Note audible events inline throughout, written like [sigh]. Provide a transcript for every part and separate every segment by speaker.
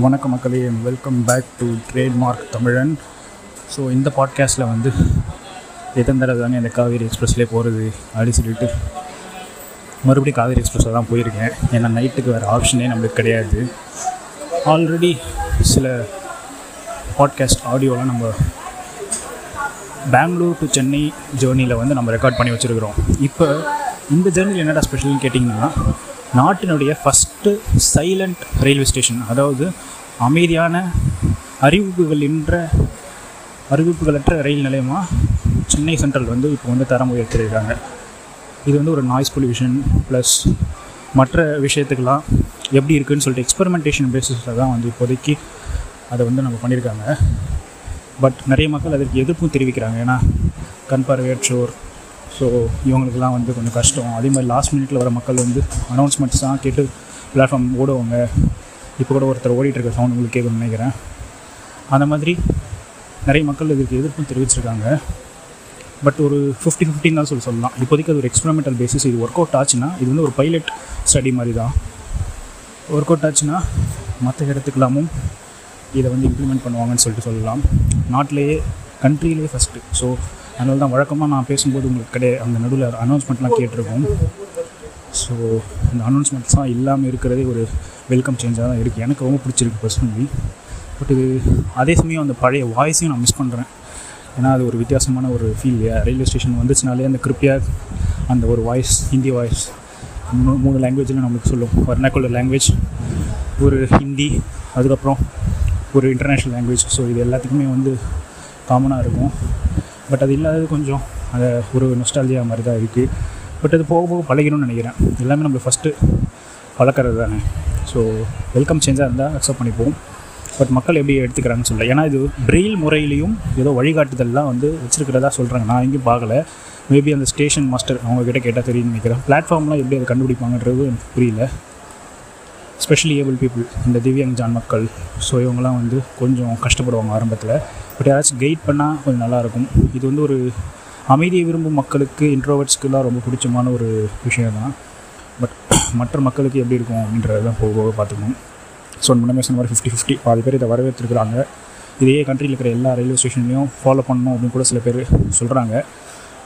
Speaker 1: வணக்கம் மக்களே welcome back to trademark Tamilan. So இந்த பாட்காஸ்ட்டில் வந்து எத்தனை தடவை தாங்க இந்த காவேரி எக்ஸ்பிரஸ்லேயே போகிறது அப்படின்னு சொல்லிட்டு மறுபடியும் காவேரி எக்ஸ்பிரஸில் தான் போயிருக்கேன். ஏன்னா நைட்டுக்கு வேறு ஆப்ஷனே நம்மளுக்கு கிடையாது. ஆல்ரெடி சில பாட்காஸ்ட் ஆடியோலாம் நம்ம பெங்களூர் டு சென்னை ஜேர்னியில் வந்து நம்ம ரெக்கார்ட் பண்ணி வச்சுருக்கிறோம். இப்போ இந்த ஜேர்னியில் என்னடா ஸ்பெஷல்னு கேட்டிங்கன்னா நாட்டினுடைய ஃபஸ்ட்டு சைலண்ட் ரயில்வே ஸ்டேஷன் அதாவது அமைதியான அறிவிப்புகள் என்ற அறிவிப்புகளற்ற ரயில் நிலையமாக சென்னை சென்ட்ரல் வந்து இப்போ வந்து தரம் உயர்த்திருக்காங்க. இது வந்து ஒரு நாய்ஸ் பொல்யூஷன் ப்ளஸ் மற்ற விஷயத்துக்கெல்லாம் எப்படி இருக்குதுன்னு சொல்லிட்டு எக்ஸ்பெரிமெண்டேஷன் பேசிஸில் தான் வந்து இப்போதைக்கு அதை வந்து நம்ம பண்ணியிருக்காங்க. பட் நிறைய மக்கள் அதற்கு எதிர்ப்பும் தெரிவிக்கிறாங்க. ஏன்னா கண் பார்வையற்றோர் ஸோ இவங்களுக்கெல்லாம் வந்து கொஞ்சம் கஷ்டம். அதே மாதிரி லாஸ்ட் மினிட்ல வர மக்கள் வந்து அனௌன்ஸ்மெண்ட்ஸ் தான் கேட்டு பிளாட்ஃபார்ம் ஓடுவாங்க. இப்போ கூட ஒருத்தர் ஓடிட்டு இருக்க சவுண்ட் உங்களுக்கு கேட்கணும்னு நினைக்கிறேன். அந்த மாதிரி நிறைய மக்கள் இதுக்கு எதிர்ப்பும் தெரிவிச்சிருக்காங்க. பட் ஒரு ஃபிஃப்டி ஃபிஃப்டின் தான் சொல்லி சொல்லலாம். இப்போதைக்கு அது ஒரு எக்ஸ்பெரிமெண்டல் பேசிஸ் இது ஒர்க் அவுட் ஆச்சுன்னா இது வந்து ஒரு பைலட் ஸ்டடி மாதிரி தான். ஒர்க் அவுட் ஆச்சுன்னா மற்ற இடத்துக்கெல்லாமும் இதை வந்து இம்ப்ளிமெண்ட் பண்ணுவாங்கன்னு சொல்லிட்டு சொல்லலாம். நாட்டிலேயே கண்ட்ரியிலே ஃபஸ்ட்டு ஸோ அதனால தான் வழக்கமாக நான் பேசும்போது உங்களுக்கு கிடையாது அந்த நடுவில் அனௌன்ஸ்மெண்ட்லாம் கேட்டிருக்கோம். ஸோ இந்த அனௌன்ஸ்மெண்ட்ஸ்லாம் இல்லாமல் இருக்கிறதே ஒரு வெல்கம் சேஞ்சாக தான் இருக்குது எனக்கு ரொம்ப பிடிச்சிருக்கு பர்சனலி பட் இது அதே சமயம் அந்த பழைய வாய்ஸையும் நான் மிஸ் பண்ணுறேன் ஏன்னா அது ஒரு வித்தியாசமான ஒரு ஃபீல் ரயில்வே ஸ்டேஷன் வந்துச்சுனாலே அந்த கிருப்பியாக அந்த ஒரு வாய்ஸ் ஹிந்தி வாய்ஸ் மூணு மூணு லாங்குவேஜில் நம்மளுக்கு சொல்லும். வர்ணாக்குலர் லாங்குவேஜ் ஒரு ஹிந்தி அதுக்கப்புறம் ஒரு இன்டர்நேஷ்னல் லாங்குவேஜ் ஸோ இது எல்லாத்துக்குமே வந்து காமனாக இருக்கும். பட் அது இல்லாதது கொஞ்சம் அதை ஒரு நொஸ்டாலஜியா மாதிரி தான் இருக்குது பட் அது போக போக பழகணும்னு நினைக்கிறேன். எல்லாமே நம்ம ஃபஸ்ட்டு பழக்கிறது தானே. ஸோ வெல்கம் சேஞ்சாக இருந்தால் அக்செப்ட் பண்ணிப்போம். பட் மக்கள் எப்படி எடுத்துக்கிறாங்கன்னு சொல்ல ஏன்னா இது பிரெயில் முறையிலையும் ஏதோ வழிகாட்டுதல்லாம் வந்து வச்சுருக்கிறதா சொல்கிறாங்க நான் எங்கேயும் பார்க்கல. மேபி அந்த ஸ்டேஷன் மாஸ்டர் அவங்கக்கிட்ட கேட்டால் தெரியும்னு நினைக்கிறேன். பிளாட்ஃபார்ம்லாம் எப்படி அதை கண்டுபிடிப்பாங்கன்றது எனக்கு புரியல. ஸ்பெஷலி ஏபிள் பீப்புள் இந்த திவ்யாங் ஜான் மக்கள். ஸோ இவங்கெல்லாம் வந்து கொஞ்சம் கஷ்டப்படுவாங்க ஆரம்பத்தில். பட் யாராச்சும் கைட் பண்ணால் கொஞ்சம் நல்லாயிருக்கும். இது வந்து ஒரு அமைதியை விரும்பும் மக்களுக்கு இன்ட்ரோவர்ட்ஸ்க்குலாம் ரொம்ப பிடிச்சமான ஒரு விஷயம் தான் பட் [clears throat] மற்ற மக்களுக்கு எப்படி இருக்கும் அப்படின்றது தான் போக போக பார்த்துக்கணும். ஸோ முன்னமே சொன்ன மாதிரி ஃபிஃப்டி ஃபிஃப்டி பாதி பேர் இதை வரவேற்றுருக்குறாங்க. இதே கண்ட்ரியில் இருக்கிற எல்லா ரயில்வே ஸ்டேஷன்லையும் ஃபாலோ பண்ணணும் அப்படின்னு கூட சில பேர் சொல்கிறாங்க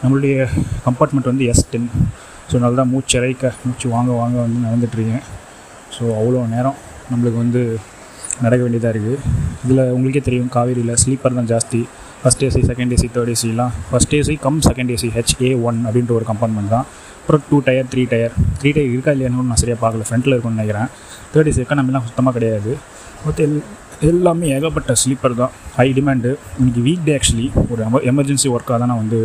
Speaker 1: நம்மளுடைய கம்பார்ட்மெண்ட் வந்து எஸ் டென் ஸோ நல்லா தான் மூச்சு இறைக்க மூச்சு வாங்க வாங்க வந்து நடந்துட்டுருக்கேன் ஸோ அவ்வளோ நேரம் நம்மளுக்கு வந்து நடக்க வேண்டியதாக இருக்குது இதில் உங்களுக்கே தெரியும் காவேரியில் ஸ்லீப்பர் தான் ஜாஸ்தி. First AC second AC third ஏசிலாம் first AC cum second AC HA one அப்படின்ற ஒரு கம்பார்ட்மெண்ட் தான். அப்புறம் two tier three tier three tier இருக்கா இல்லையானு நான் சரியாக பார்க்கல. ஃப்ரண்ட்டில் இருக்கும்னு நினைக்கிறேன். தேர்ட் ஏசி எக்கானமிலாம் சுத்தமாக கிடையாது. மற்ற எல் எல்லாமே ஏகப்பட்ட ஸ்லீப்பர் தான். ஹை டிமாண்டு இன்றைக்கி வீக் டே ஆக்சுவலி ஒரு எம எமர்ஜென்சி ஒர்க்காக தான் நான் வந்து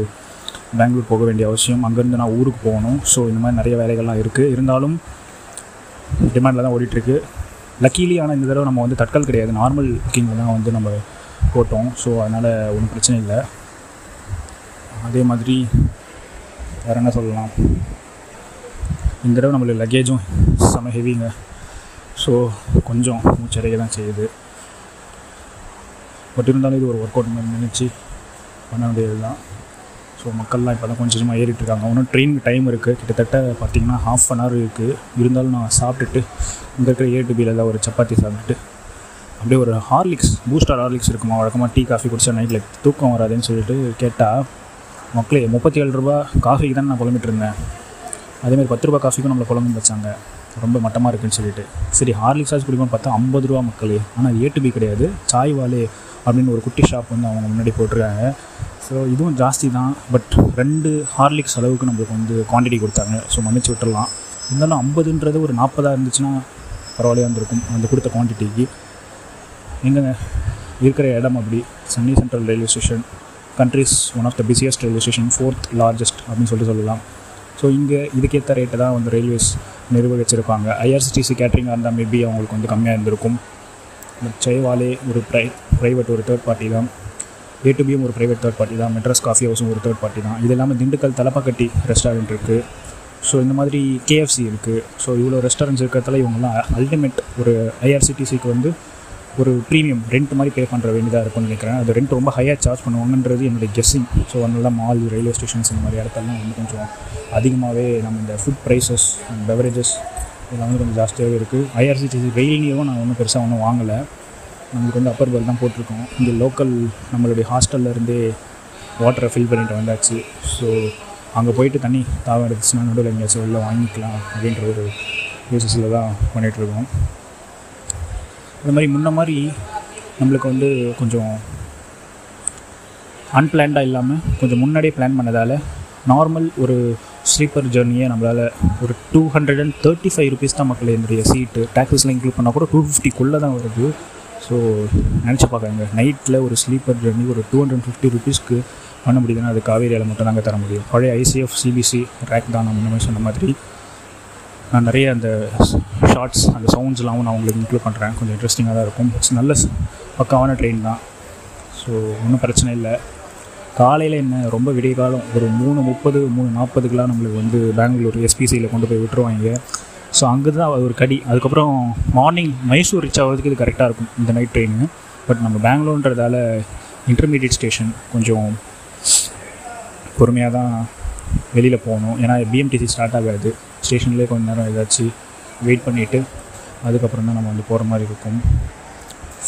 Speaker 1: பெங்களூர் போக வேண்டிய அவசியம். அங்கேருந்து நான் ஊருக்கு போகணும். ஸோ இந்த மாதிரி நிறைய வேலைகள்லாம் இருக்குது இருந்தாலும் டிமாண்டில் தான் ஓடிட்டுருக்கு. லக்கீலி ஆனால் இந்த தடவை நம்ம வந்து தட்கல் கிடையாது. நார்மல் புக்கிங்கில் தான் வந்து நம்ம போட்டோம். ஸோ அதனால் ஒன்றும் பிரச்சனை இல்லை. அதே மாதிரி வேறு என்ன சொல்லலாம்? இந்த தடவை நம்மளுக்கு லக்கேஜும் செம ஹெவிங்க ஸோ கொஞ்சம் மூச்சடைய தான் செய்யுது. பட் இருந்தாலும் இது ஒரு ஒர்க் அவுட் நினச்சி பண்ண வேண்டியது தான் ஸோ மக்கள்லாம் இப்போ தான் கொஞ்சம் கொஞ்சமாக ஏறிட்டு இருக்காங்க இன்னும் ட்ரெயினுக்கு டைம் இருக்குது கிட்டத்தட்ட பார்த்தீங்கன்னா ஹாஃப் அன் ஹவர் இருக்குது இருந்தாலும் நான் சாப்பிட்டுட்டு இங்கே இருக்கிற ஏ டு பியில் ஒரு சப்பாத்தி சாப்பிட்டுட்டு அப்படியே ஒரு ஹார்லிக்ஸ் பூஸ்டர் ஹார்லிக்ஸ் இருக்குமா? வழக்கமாக டீ காஃபி குடித்தா நைட்டில் தூக்கம் வராதுன்னு சொல்லிட்டு கேட்டால் மக்களே முப்பத்தி ஏழு ரூபா காஃபிக்கு தான் நான் புலம்பிட்டு இருந்தேன். அதேமாதிரி பத்து ரூபா காஃபிக்கும் நம்மளை புலம்பு வச்சாங்க. ரொம்ப மட்டமாக இருக்குன்னு சொல்லிட்டு. சரி ஹார்லிக்ஸாச்சும் குடிக்கணும்னு பார்த்தா ஐம்பது ரூபா மக்களே. ஆனால் ஏ டு பி கிடையாது. சாய் வாலே அப்படின்னு ஒரு குட்டி ஷாப் வந்து அவங்க முன்னாடி போட்டிருக்காங்க. ஸோ இதுவும் ஜாஸ்தி தான். பட் ரெண்டு ஹார்லிக்ஸ் அளவுக்கு நம்மளுக்கு வந்து குவான்டிட்டி கொடுத்தாங்க. ஸோ மன்னிச்சு விட்டுடலாம் இருந்தாலும் ஐம்பதுன்றது ஒரு நாற்பதாக இருந்துச்சுன்னா பரவாயில்லையாக இருந்திருக்கும். அந்த கொடுத்த குவான்டிட்டிக்கு எங்கே இருக்கிற இடம் அப்படி. Chennai central railway station country's one of the busiest railway station fourth largest அப்படின்னு சொல்லிட்டு சொல்லலாம். ஸோ இங்கே இதுக்கேற்ற ரேட்டை தான் வந்து ரயில்வேஸ் நிர்வகிச்சிருப்பாங்க. ஐஆர்சிடிசி கேட்ரிங்காக இருந்தால் மேபி அவங்களுக்கு வந்து கம்மியாக இருந்திருக்கும். பட் செய்வாலே ஒரு ப்ரை ப்ரைவேட் ஒரு தேர்ட் பார்ட்டி தான். ஏ டு பியும் ஒரு ப்ரைவேட் தேர்ட் பார்ட்டி தான் மெட்ராஸ் காஃபி ஹவுஸும் ஒரு தேர்ட் பார்ட்டி தான். இது இல்லாமல் திண்டுக்கல் தலப்பாக்கட்டி ரெஸ்டாரண்ட் இருக்குது ஸோ இந்த மாதிரி கேஎஃப்சி இருக்குது ஸோ இவ்வளோ ரெஸ்டாரண்ட்ஸ் இருக்கிறதால இவங்கெல்லாம் அல்டிமேட் ஒரு ஐஆர்சிடிசிக்கு வந்து ஒரு ப்ரீமியம் ரெண்ட் மாதிரி பே பண்ணுற வேண்டியதாக இருக்கும்னு நினைக்கிறேன். அது ரெண்ட் ரொம்ப ஹையாக சார்ஜ் பண்ணுவாங்கன்றது என்னுடைய கெஸ்ஸிங் ஸோ அதனால மால் ரயில்வே ஸ்டேஷன்ஸ் இந்த மாதிரி இடத்தெல்லாம் வந்து கொஞ்சம் அதிகமாகவே நம்ம இந்த ஃபுட் ப்ரைஸஸ் அண்ட் பெவரேஜஸ் இதெல்லாம் வந்து கொஞ்சம் ஜாஸ்தியாகவே இருக்குது ஐஆர்சிடிசி ரெயில் நான் ஒன்றும் பெருசாக ஒன்றும் வாங்கலை. நம்மளுக்கு வந்து அப்பர் பெல் தான் போட்டிருக்கோம். இங்கே லோக்கல் நம்மளுடைய ஹாஸ்டல்ல இருந்தே வாட்டரை ஃபில் பண்ணிட்டு வந்தாச்சு. ஸோ அங்கே போயிட்டு தண்ணி தாவம் எடுத்துச்சுன்னா நடுவில் எங்கேயாச்சும் வெளில வாங்கிக்கலாம் அப்படின்ற ஒரு யூசஸில் தான் பண்ணிகிட்ருக்கோம் இந்த மாதிரி முன்ன மாதிரி நம்மளுக்கு வந்து கொஞ்சம் அன்பிளான்டாக இல்லாமல் கொஞ்சம் முன்னாடியே பிளான் பண்ணதால் நார்மல் ஒரு ஸ்லீப்பர் ஜேர்னியை நம்மளால் ஒரு two hundred and thirty five rupees தான் மக்கள் என்னுடைய சீட்டு டேக்ஸஸ்லாம் இன்க்ளூட் பண்ணால் கூட டூ ஃபிஃப்டிக்குள்ளே தான் வருது. ஸோ நினச்சி பார்க்குறாங்க. நைட்டில் ஒரு ஸ்லீப்பர் ஜேர்னி ஒரு டூ ஹண்ட்ரட் ஃபிஃப்டி ருபீஸ்க்கு பண்ண முடியுதுன்னா அது காவேரியில் மட்டும் தாங்க தர முடியும். பழைய ஐசிஎஃப் சிபிசி ரேக் தான் நம்ம முன்னமே சொன்ன மாதிரி. நான் நிறைய அந்த ஷார்ட்ஸ் அந்த சவுண்ட்ஸ்லாம் நான் உங்களுக்கு இன்க்ளூட் பண்ணுறேன் கொஞ்சம் இன்ட்ரெஸ்டிங்காக தான் இருக்கும். இட்ஸ் நல்ல பக்காவான ட்ரெயின் தான். ஸோ ஒன்றும் பிரச்சனை இல்லை. காலையில் என்ன ரொம்ப விடிய காலம் ஒரு மூணு முப்பது மூணு நாற்பதுக்கெலாம் நம்மளுக்கு வந்து பெங்களூர் எஸ்பிசியில் கொண்டு போய் விட்டுருவாங்க. ஸோ அங்கே தான் ஒரு கடி. அதுக்கப்புறம் மார்னிங் மைசூர் ரீச் ஆகிறதுக்கு இது கரெக்டாக இருக்கும் இந்த நைட் ட்ரெயின் பட் நம்ம பெங்களூர்ன்றதால இன்டர்மீடியட் ஸ்டேஷன் கொஞ்சம் பொறுமையாக தான் வெளியில் போகணும். ஏன்னா பிஎம்டிசி ஸ்டார்ட் ஆகாது. ஸ்டேஷன்லேயே கொஞ்சம் நேரம் ஏதாச்சும் வெயிட் பண்ணிவிட்டு அதுக்கப்புறம் தான் நம்ம வந்து போகிற மாதிரி இருக்கும்.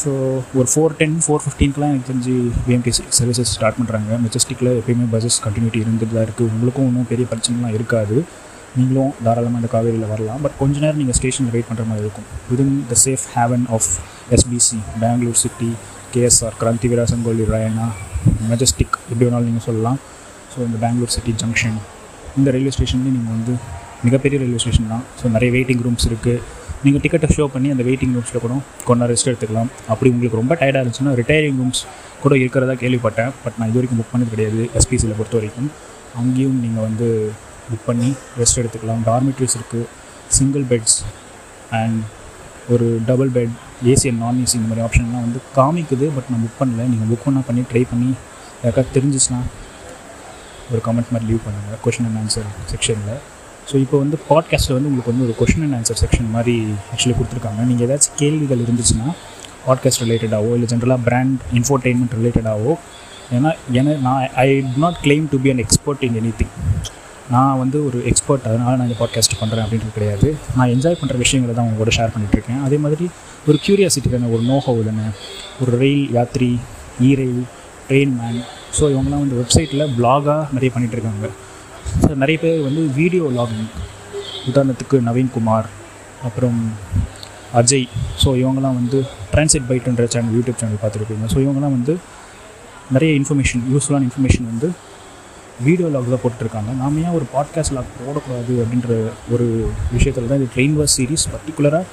Speaker 1: ஸோ ஒரு ஃபோர் டென் ஃபோர் ஃபிஃப்டீன்க்குலாம் எனக்கு தெரிஞ்சு பிஎம்டிசி சர்வீசஸ் ஸ்டார்ட் பண்ணுறாங்க மெஜஸ்டிக்கில் எப்பயுமே பஸ்ஸஸ் கண்டினியூட்டி இருந்துட்டு தான் இருக்குது உங்களுக்கும் ஒன்றும் பெரிய பிரச்சனைலாம் இருக்காது. நீங்களும் தாராளமாக இந்த காவேரியில் வரலாம். பட் கொஞ்ச நேரம் நீங்கள் ஸ்டேஷனில் வெயிட் பண்ணுற மாதிரி இருக்கும். Within the safe haven of SBC Bangalore city KSR Kranti Veerasangolli Rayanna Majestic எப்படி வேணாலும் நீங்கள் சொல்லலாம். ஸோ இந்த பெங்களூர் சிட்டி ஜங்ஷன் இந்த ரயில்வே ஸ்டேஷன்லேயும் நீங்கள் வந்து மிகப்பெரிய ரயில்வே ஸ்டேஷன் தான். ஸோ நிறைய வெயிட்டிங் ரூம்ஸ் இருக்குது நீங்கள் டிக்கெட்டை ஷோ பண்ணி அந்த வெயிட்டிங் ரூம்ஸில் கூட கொஞ்ச ரெஸ்ட் எடுத்துக்கலாம். அப்படி உங்களுக்கு ரொம்ப டயர்டாக இருந்துச்சுன்னா ரிட்டையரிங் ரூம்ஸ் கூட இருக்கிறதா கேள்விப்பட்டேன். பட் நான் இது வரைக்கும் புக் பண்ணது கிடையாது எஸ்பிசியில் பொறுத்த வரைக்கும். அங்கேயும் நீங்கள் வந்து புக் பண்ணி ரெஸ்ட் எடுத்துக்கலாம். டார்மெட்ரிஸ் இருக்குது சிங்கிள் பெட்ஸ் அண்ட் ஒரு double bed AC and non AC இந்த மாதிரி ஆப்ஷன்லாம் வந்து காமிக்குது பட் நான் புக் பண்ணல. நீங்கள் புக் பண்ணால் பண்ணி ட்ரை பண்ணி யாருக்காவது தெரிஞ்சிச்சுன்னா ஒரு கமெண்ட் மாதிரி லீவ் பண்ணுங்கள் கொஷின் அண்ட் ஆன்சர் செக்ஷனில் ஸோ இப்போ வந்து பாட்காஸ்ட்டில் வந்து உங்களுக்கு வந்து ஒரு கொஷின் அண்ட் ஆன்சர் செக்ஷன் மாதிரி ஆக்சுவலி கொடுத்துருக்காங்க. நீங்கள் ஏதாச்சும் கேள்விகள் இருந்துச்சுன்னா பாட்காஸ்ட் ரிலேட்டடாகவோ இல்லை ஜென்ரலாக பிராண்ட் இன்ஃபோர்டெயின்மெண்ட் ரிலேட்டடாகவோ ஏன்னா ஏன்னா நான் I do not claim to be an expert in anything நான் வந்து ஒரு எக்ஸ்பர்ட் அதனால் நான் இந்த பாட்காஸ்ட் பண்ணுறேன் அப்படின்றது கிடையாது. நான் என்ஜாய் பண்ணுற விஷயங்களை தான் உங்களோட ஷேர் பண்ணிகிட்ருக்கேன் அதே மாதிரி ஒரு க்யூரியாசிட்டி தானே ஒரு நோஹோ தானே ஒரு ரயில் யாத்ரி இ ரயில் ட்ரெயின் மேன் ஸோ இவங்கெல்லாம் வந்து வெப்சைட்டில் பிளாகாக நிறைய பண்ணிகிட்ருக்காங்க ஸோ நிறைய பேர் வந்து வீடியோ லாகிங் உதாரணத்துக்கு நவீன்குமார் அப்புறம் அஜய். ஸோ இவங்கெல்லாம் வந்து ட்ரான்ஸ்லேட் பைட்டுன்ற சேனல் யூடியூப் சேனல் பார்த்துருப்பீங்க ஸோ இவங்கெல்லாம் வந்து நிறைய இன்ஃபர்மேஷன் யூஸ்ஃபுல்லான இன்ஃபர்மேஷன் வந்து வீடியோ லாகில் போட்டுருக்காங்க. நாம ஏன் ஒரு பாட்காஸ்ட் லாக் போடக்கூடாது அப்படின்ற ஒரு விஷயத்தில் தான் இது ட்ரெயின் வர்ஸ் சீரிஸ் பர்டிகுலராக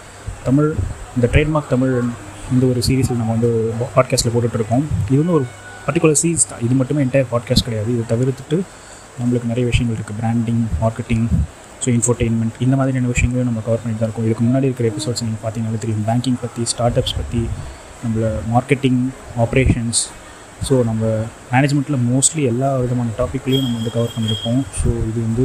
Speaker 1: தமிழ் இந்த ட்ரேட்மார்க் தமிழ் இந்த ஒரு சீரீஸில் நம்ம வந்து பாட்காஸ்ட்டில் போட்டுட்ருக்கோம். இது வந்து ஒரு பர்டிகுலர் சீரீஸ் தான். இது மட்டுமே என்டையர் பாட்காஸ்ட் கிடையாது. இதை தவிர்த்துட்டு நம்மளுக்கு நிறைய விஷயங்கள் இருக்குது பிராண்டிங் மார்க்கெட்டிங் ஸோ இன்ஃபர்டெயின்மெண்ட் இந்த மாதிரியான விஷயங்களும் நம்ம கவர் பண்ணிட்டு தான் இருக்கோம். இதுக்கு முன்னாடி இருக்கிற எபிசோட்ஸ் நீங்கள் பார்த்தீங்கன்னாலே தெரியும். பேங்கிங் பற்றி ஸ்டார்ட் அப்ஸ் பற்றி நம்மள மார்க்கெட்டிங் ஆப்ரேஷன்ஸ் ஸோ நம்ம மேனேஜ்மெண்ட்டில் மோஸ்ட்லி எல்லா விதமான டாப்பிக்லேயும் நம்ம வந்து கவர் பண்ணியிருப்போம் ஸோ இது வந்து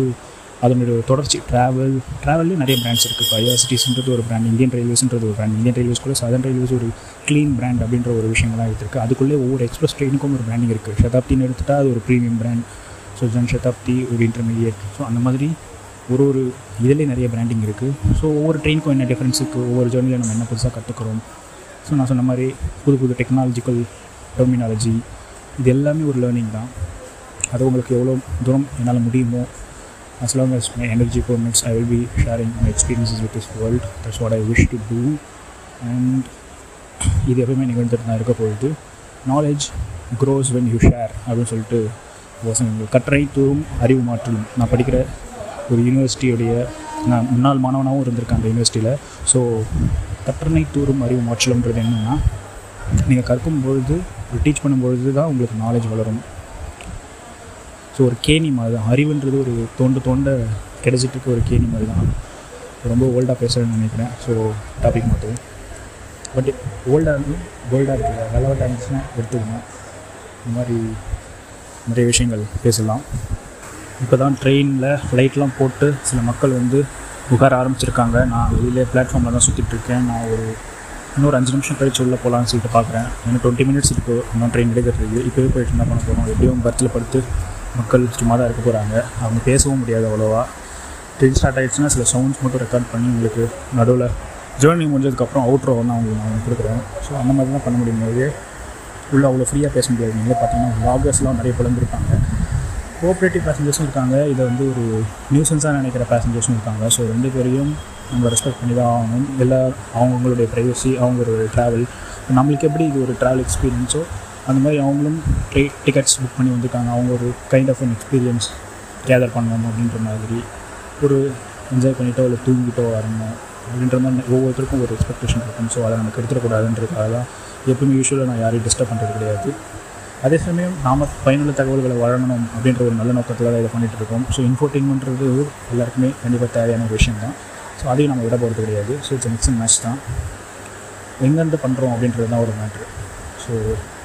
Speaker 1: அதனுடைய தொடர்ச்சி. ட்ராவல் ட்ராவல்லையும் நிறைய பிராண்ட்ஸ் இருக்குது இப்போ ஐஆர்சிடிஸ்ன்றது ஒரு பிராண்ட் இந்தியன் ரயில்வேஸ்ன்றது ஒரு பிராண்ட் இந்தியன் ரயில்வேஸ் கூட சதன் ரயில்வேஸ் ஒரு க்ளீன் பிராண்ட் அப்படின்ற ஒரு விஷயங்கள்லாம் இருக்குது அதுக்குள்ளே ஒவ்வொரு எக்ஸ்பிரஸ் ட்ரெயினுக்கும் ஒரு பிராண்டிங் இருக்குது சதாப்தின்னு எடுத்துட்டால் அது ஒரு premium brand so Jan Shatabdi ஒரு இன்டர்மீடியட் ஸோ அந்த மாதிரி ஒரு ஒரு இதிலே நிறைய பிராண்டிங் இருக்குது ஸோ ஒவ்வொரு ட்ரெயினுக்கும் என்ன டிஃப்ரென்ஸ் இருக்குது ஒவ்வொரு ஜேர்னியில் நம்ம என்ன புதுசாக கற்றுக்குறோம் ஸோ நான் சொன்ன மாதிரி புது புது டெக்னாலஜிக்கல் டெர்மினாலஜி இது எல்லாமே ஒரு லேர்னிங் தான். அது உங்களுக்கு எவ்வளோ தூரம் என்னால் முடியுமோ as long as my energy permits i will be sharing my experiences with this world. That's what i wish to do. And இது எப்பவுமே நிகழ்ந்துட்டு தான் இருக்க போகுது. Knowledge grows when you share அப்படின்னு சொல்லிட்டு வசனங்கள் கற்றை தூரும் அறிவு மாற்றும். நான் படிக்கிற ஒரு யூனிவர்சிட்டியுடைய நான் முன்னாள் மாணவனாகவும் இருந்திருக்கேன் அந்த யூனிவர்சிட்டியில் ஸோ கற்றனை தூரும் அறிவு மாற்றம்ன்றது என்னென்னா நீங்கள் கற்கும் பொழுது டீச் பண்ணும்பொழுது தான் உங்களுக்கு நாலேஜ் வளரும். ஸோ ஒரு கேணி மாதிரி தான் அறிவுன்றது ஒரு தோண்ட தோண்ட கிடைச்சிட்டு இருக்க ஒரு கேணி மாதிரி தான். ரொம்ப ஓல்டாக பேசுகிறேன்னு நினைக்கிறேன். ஸோ டாபிக் மாற்றுவோம் பட் ஓல்டாக இருந்து கோல்டாக இருக்குது ரெலவெண்ட்டாக இருந்துச்சுன்னா எடுத்துக்கணும் இந்த மாதிரி நிறைய விஷயங்கள் பேசலாம். இப்போ தான் ட்ரெயினில் ஃப்ளைட்லாம் போட்டு சில மக்கள் வந்து புகார் ஆரம்பிச்சிருக்காங்க. நான் வெளியிலே பிளாட்ஃபார்மில் தான் சுற்றிட்டு இருக்கேன் நான் ஒரு இன்னொரு அஞ்சு நிமிஷம் கழிச்சு உள்ளே போகலான்னு சொல்லிட்டு பார்க்குறேன். இன்னும் டுவெண்ட்டி மினிட்ஸ் இருக்குது இன்னும் ட்ரெயின் எடுக்கிறதுக்கு இப்போவே போயிட்டு என்ன பண்ண போகிறோம் எப்படியும் பர்த்தில் படுத்து மக்கள் சும்மா தான் இருக்க போகிறாங்க அவங்க பேசவும் முடியாது அவ்வளோவா. ட்ரெயின் ஸ்டார்ட் ஆகிடுச்சுன்னா சில சவுண்ட்ஸ் மட்டும் ரெக்கார்ட் பண்ணி உங்களுக்கு நடுவில் ஜேர்னி முடிஞ்சதுக்கப்புறம் அவுட்ரோ வந்து அவங்களுக்கு நான் கொடுக்குறேன். ஸோ அந்த மாதிரி தான் பண்ண முடியும் போது உள்ளே அவ்வளோ ஃப்ரீயாக பேச முடியாது. நீங்களே பார்த்தீங்கன்னா vloggers-லாம் நிறைய பிளந்துருக்காங்க கோஆப்ரேட்டிவ் பேசஞ்சர்ஸும் இருக்காங்க. இதை வந்து ஒரு நியூசன்ஸாக நினைக்கிற பேசஞ்சர்ஸும் இருக்காங்க. ஸோ ரெண்டு பேரையும் நம்ம ரெஸ்பெக்ட் பண்ணி தான் ஆகணும். எல்லா அவங்கவுங்களுடைய ப்ரைவசி அவங்களுடைய ட்ராவல் நம்மளுக்கு எப்படி இது ஒரு ட்ராவல் எக்ஸ்பீரியன்ஸோ அந்த மாதிரி அவங்களும் ட்ரெ டிக்கெட்ஸ் புக் பண்ணி வந்திருக்காங்க அவங்க ஒரு kind of an experience gather பண்ணணும் அப்படின்ற மாதிரி. ஒரு என்ஜாய் பண்ணிட்டோ இல்லை தூங்கிட்டோ வரணும் அப்படின்ற மாதிரி ஒவ்வொருத்தருக்கும் ஒரு எக்ஸ்பெக்டேஷன் இருக்கும். ஸோ அதை நமக்கு எடுத்துடக்கூடாதுன்றதுக்காக தான் எப்பவுமே யூஸ்வலாக நான் யாரையும் டிஸ்டர்ப் பண்ணுறது கிடையாது. அதே சமயம் நாம் பயனுள்ள தகவல்களை வழங்கணும் அப்படின்ற ஒரு நல்ல நோக்கத்தில் தான் இதை பண்ணிகிட்டு இருக்கோம். ஸோ இன்ஃபோர்டெயின்மெண்ட்றது எல்லாருக்குமே கண்டிப்பாக தேவையான ஒரு விஷயம் தான் ஸோ அதையும் நம்ம விட போகிறது கிடையாது. So it's mix and match தான். எங்கேருந்து பண்ணுறோம் அப்படின்றது தான் ஒரு மேட்ரு ஸோ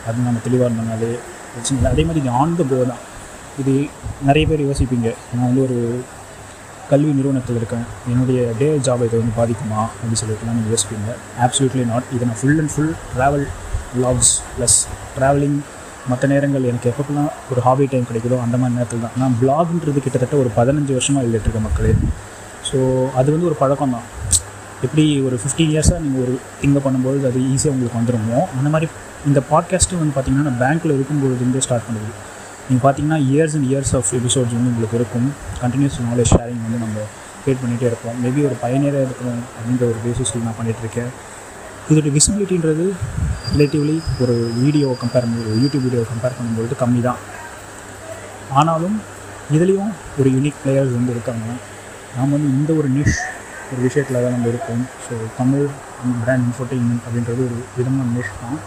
Speaker 1: அது நம்ம தெளிவாக இருந்தனாலே பிரச்சனை இல்லை. அதே மாதிரி இது ஆன் த கோ தான். இது நிறைய பேர் யோசிப்பீங்க. நான் வந்து ஒரு கல்வி நிறுவனத்தில் இருக்கேன். என்னுடைய டே ஜாப் இதை வந்து பாதிக்குமா அப்படின்னு சொல்லிட்டுலாம் நீங்கள் யோசிப்பீங்க. ஆப்சல்யூட்லி நாட் இதை நான் full and full travel vlogs plus travelling மற்ற நேரங்கள் எனக்கு எப்பப்பெல்லாம் ஒரு ஹாபி டைம் கிடைக்குதோ அந்த மாதிரி நேரத்தில் தான். நான் பிளாக்ன்றது கிட்டத்தட்ட ஒரு பதினஞ்சு வருஷமாக எழுதிட்டுருக்கேன் மக்களே. ஸோ அது வந்து ஒரு பழக்கம் தான் எப்படி ஒரு ஃபிஃப்டீன் இயர்ஸாக நீங்கள் ஒரு திங்கை பண்ணும்போது அது ஈஸியாக உங்களுக்கு வந்துடுமோ அந்த மாதிரி இந்த பாட்காஸ்ட்டு வந்து பார்த்திங்கன்னா நான் பேங்க்கில் இருக்கும்பொழுதுலேருந்தே ஸ்டார்ட் பண்ணுது. நீங்கள் பார்த்தீங்கன்னா years and years of episodes வந்து உங்களுக்கு இருக்கும். கண்டினியூஸ் நாலேஜ் ஷேரிங் வந்து நம்ம க்ரியேட் பண்ணிகிட்டே இருப்போம். மேபி ஒரு பயனியராக இருக்கணும் அப்படின்ற ஒரு பேசிஸில் நான் பண்ணிகிட்ருக்கேன் இதோட விசிபிலிட்டின்றது ரிலேட்டிவ்லி ஒரு வீடியோ கம்பேர் ஒரு யூடியூப் வீடியோ கம்பேர் பண்ணும்பொழுது கம்மி தான் ஆனாலும் இதுலேயும் ஒரு யூனிக் பிளேயர்ஸ் வந்து இருக்காங்க. நாம் வந்து இந்த ஒரு நிஷ் ஒரு விஷயத்தில் தான் நம்ம இருக்கோம். ஸோ தமிழ் பிராண்ட் இன்ஃபர்டெயின்மெண்ட் அப்படின்றது ஒரு விதமான நிஷ் தான்.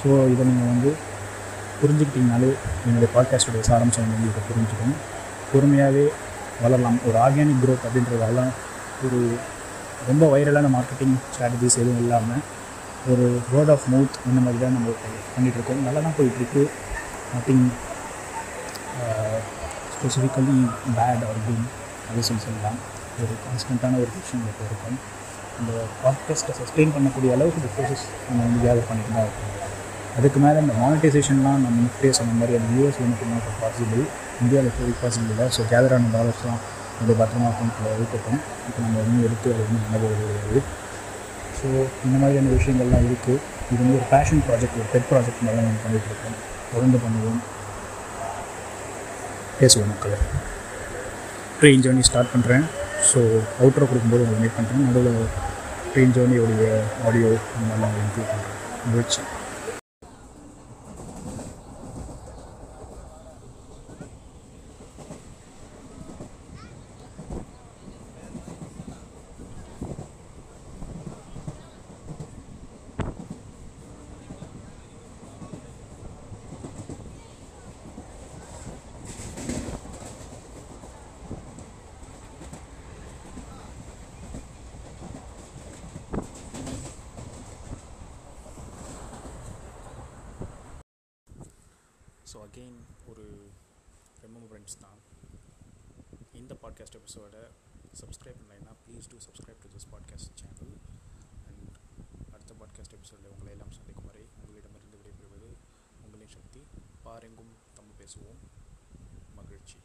Speaker 1: ஸோ இதை நீங்கள் வந்து புரிஞ்சுக்கிட்டிங்கனாலே என்னுடைய பாட்காஸ்டோடைய சாரம்சம் வந்து இதை புரிஞ்சுக்கணும் பொறுமையாகவே வளரலாம். ஒரு ஆர்கானிக் க்ரோத் அப்படின்றதால ஒரு ரொம்ப வைரலான மார்க்கெட்டிங் ஸ்ட்ராட்டஜிஸ் எதுவும் இல்லாமல் ஒரு வேர்ட் ஆஃப் மவுத் இந்த மாதிரி தான் நம்ம பண்ணிகிட்ருக்கோம் நல்லா தான் போயிட்டுருக்கு. Nothing specifically bad or good அப்படின்னு சொல்லி சொல்லலாம். ஒரு கான்ஸ்டண்ட்டான ஒரு விஷயம் இப்போ இருக்கும் இந்த பாட்காஸ்ட்டை சஸ்டெயின் பண்ணக்கூடிய அளவுக்கு இந்த ப்ரோசஸ் நம்ம வந்து கேதர் பண்ணிட்டு தான் இருக்கோம். அதுக்கு மேலே இந்த மானிட்டைசேஷன்லாம் நம்ம முக்கிய சொன்ன மாதிரி அந்த யூஎஸ் மட்டும்தான் இப்போ பாசிபிள் இந்தியாவில் இப்போ பாசிபிள் இல்லை ஸோ கேதர் ஆன டாலர்ஸ்லாம் அது பத்திரமா அக்கௌண்ட்டில் இருக்கட்டும். இப்போ நம்ம இன்னும் எடுத்து அது வந்து பண்ண கிடையாது ஸோ இந்த மாதிரியான விஷயங்கள்லாம் இருக்குது இது வந்து ஒரு பேஷன் ப்ராஜெக்ட் ஒரு பெட் ப்ராஜெக்ட் மாதிரி நம்ம பண்ணிகிட்ருக்கோம் தொடர்ந்து பண்ணுவோம். பேசுவோம் மக்களை. ட்ரெயின் ஜேர்னி ஸ்டார்ட் பண்ணுறேன் ஸோ அவுட்ரோ கொடுக்கும்போது உங்களை மீட் பண்ணுறேன் நடுவில் ட்ரெயின் ஜேர்னியோடைய ஆடியோ இந்த மாதிரிலாம் இன்க்ளூட் பண்ணுறேன் முடிச்சு ஸோ அகெயின் ஒரு ரெமம்பரன்ஸ் தான். இந்த பாட்காஸ்ட் எபிசோடை சப்ஸ்கிரைப் பண்ணலைன்னா please do subscribe to this podcast channel and அடுத்த பாட்காஸ்ட் எபிசோடில் உங்களை எல்லாம் சந்திக்கும் வரை உங்களிடமிருந்து விடைபெறுவது உங்களின் சக்தி. பாரெங்கும் தமிழ் பேசுவோம். மகிழ்ச்சி.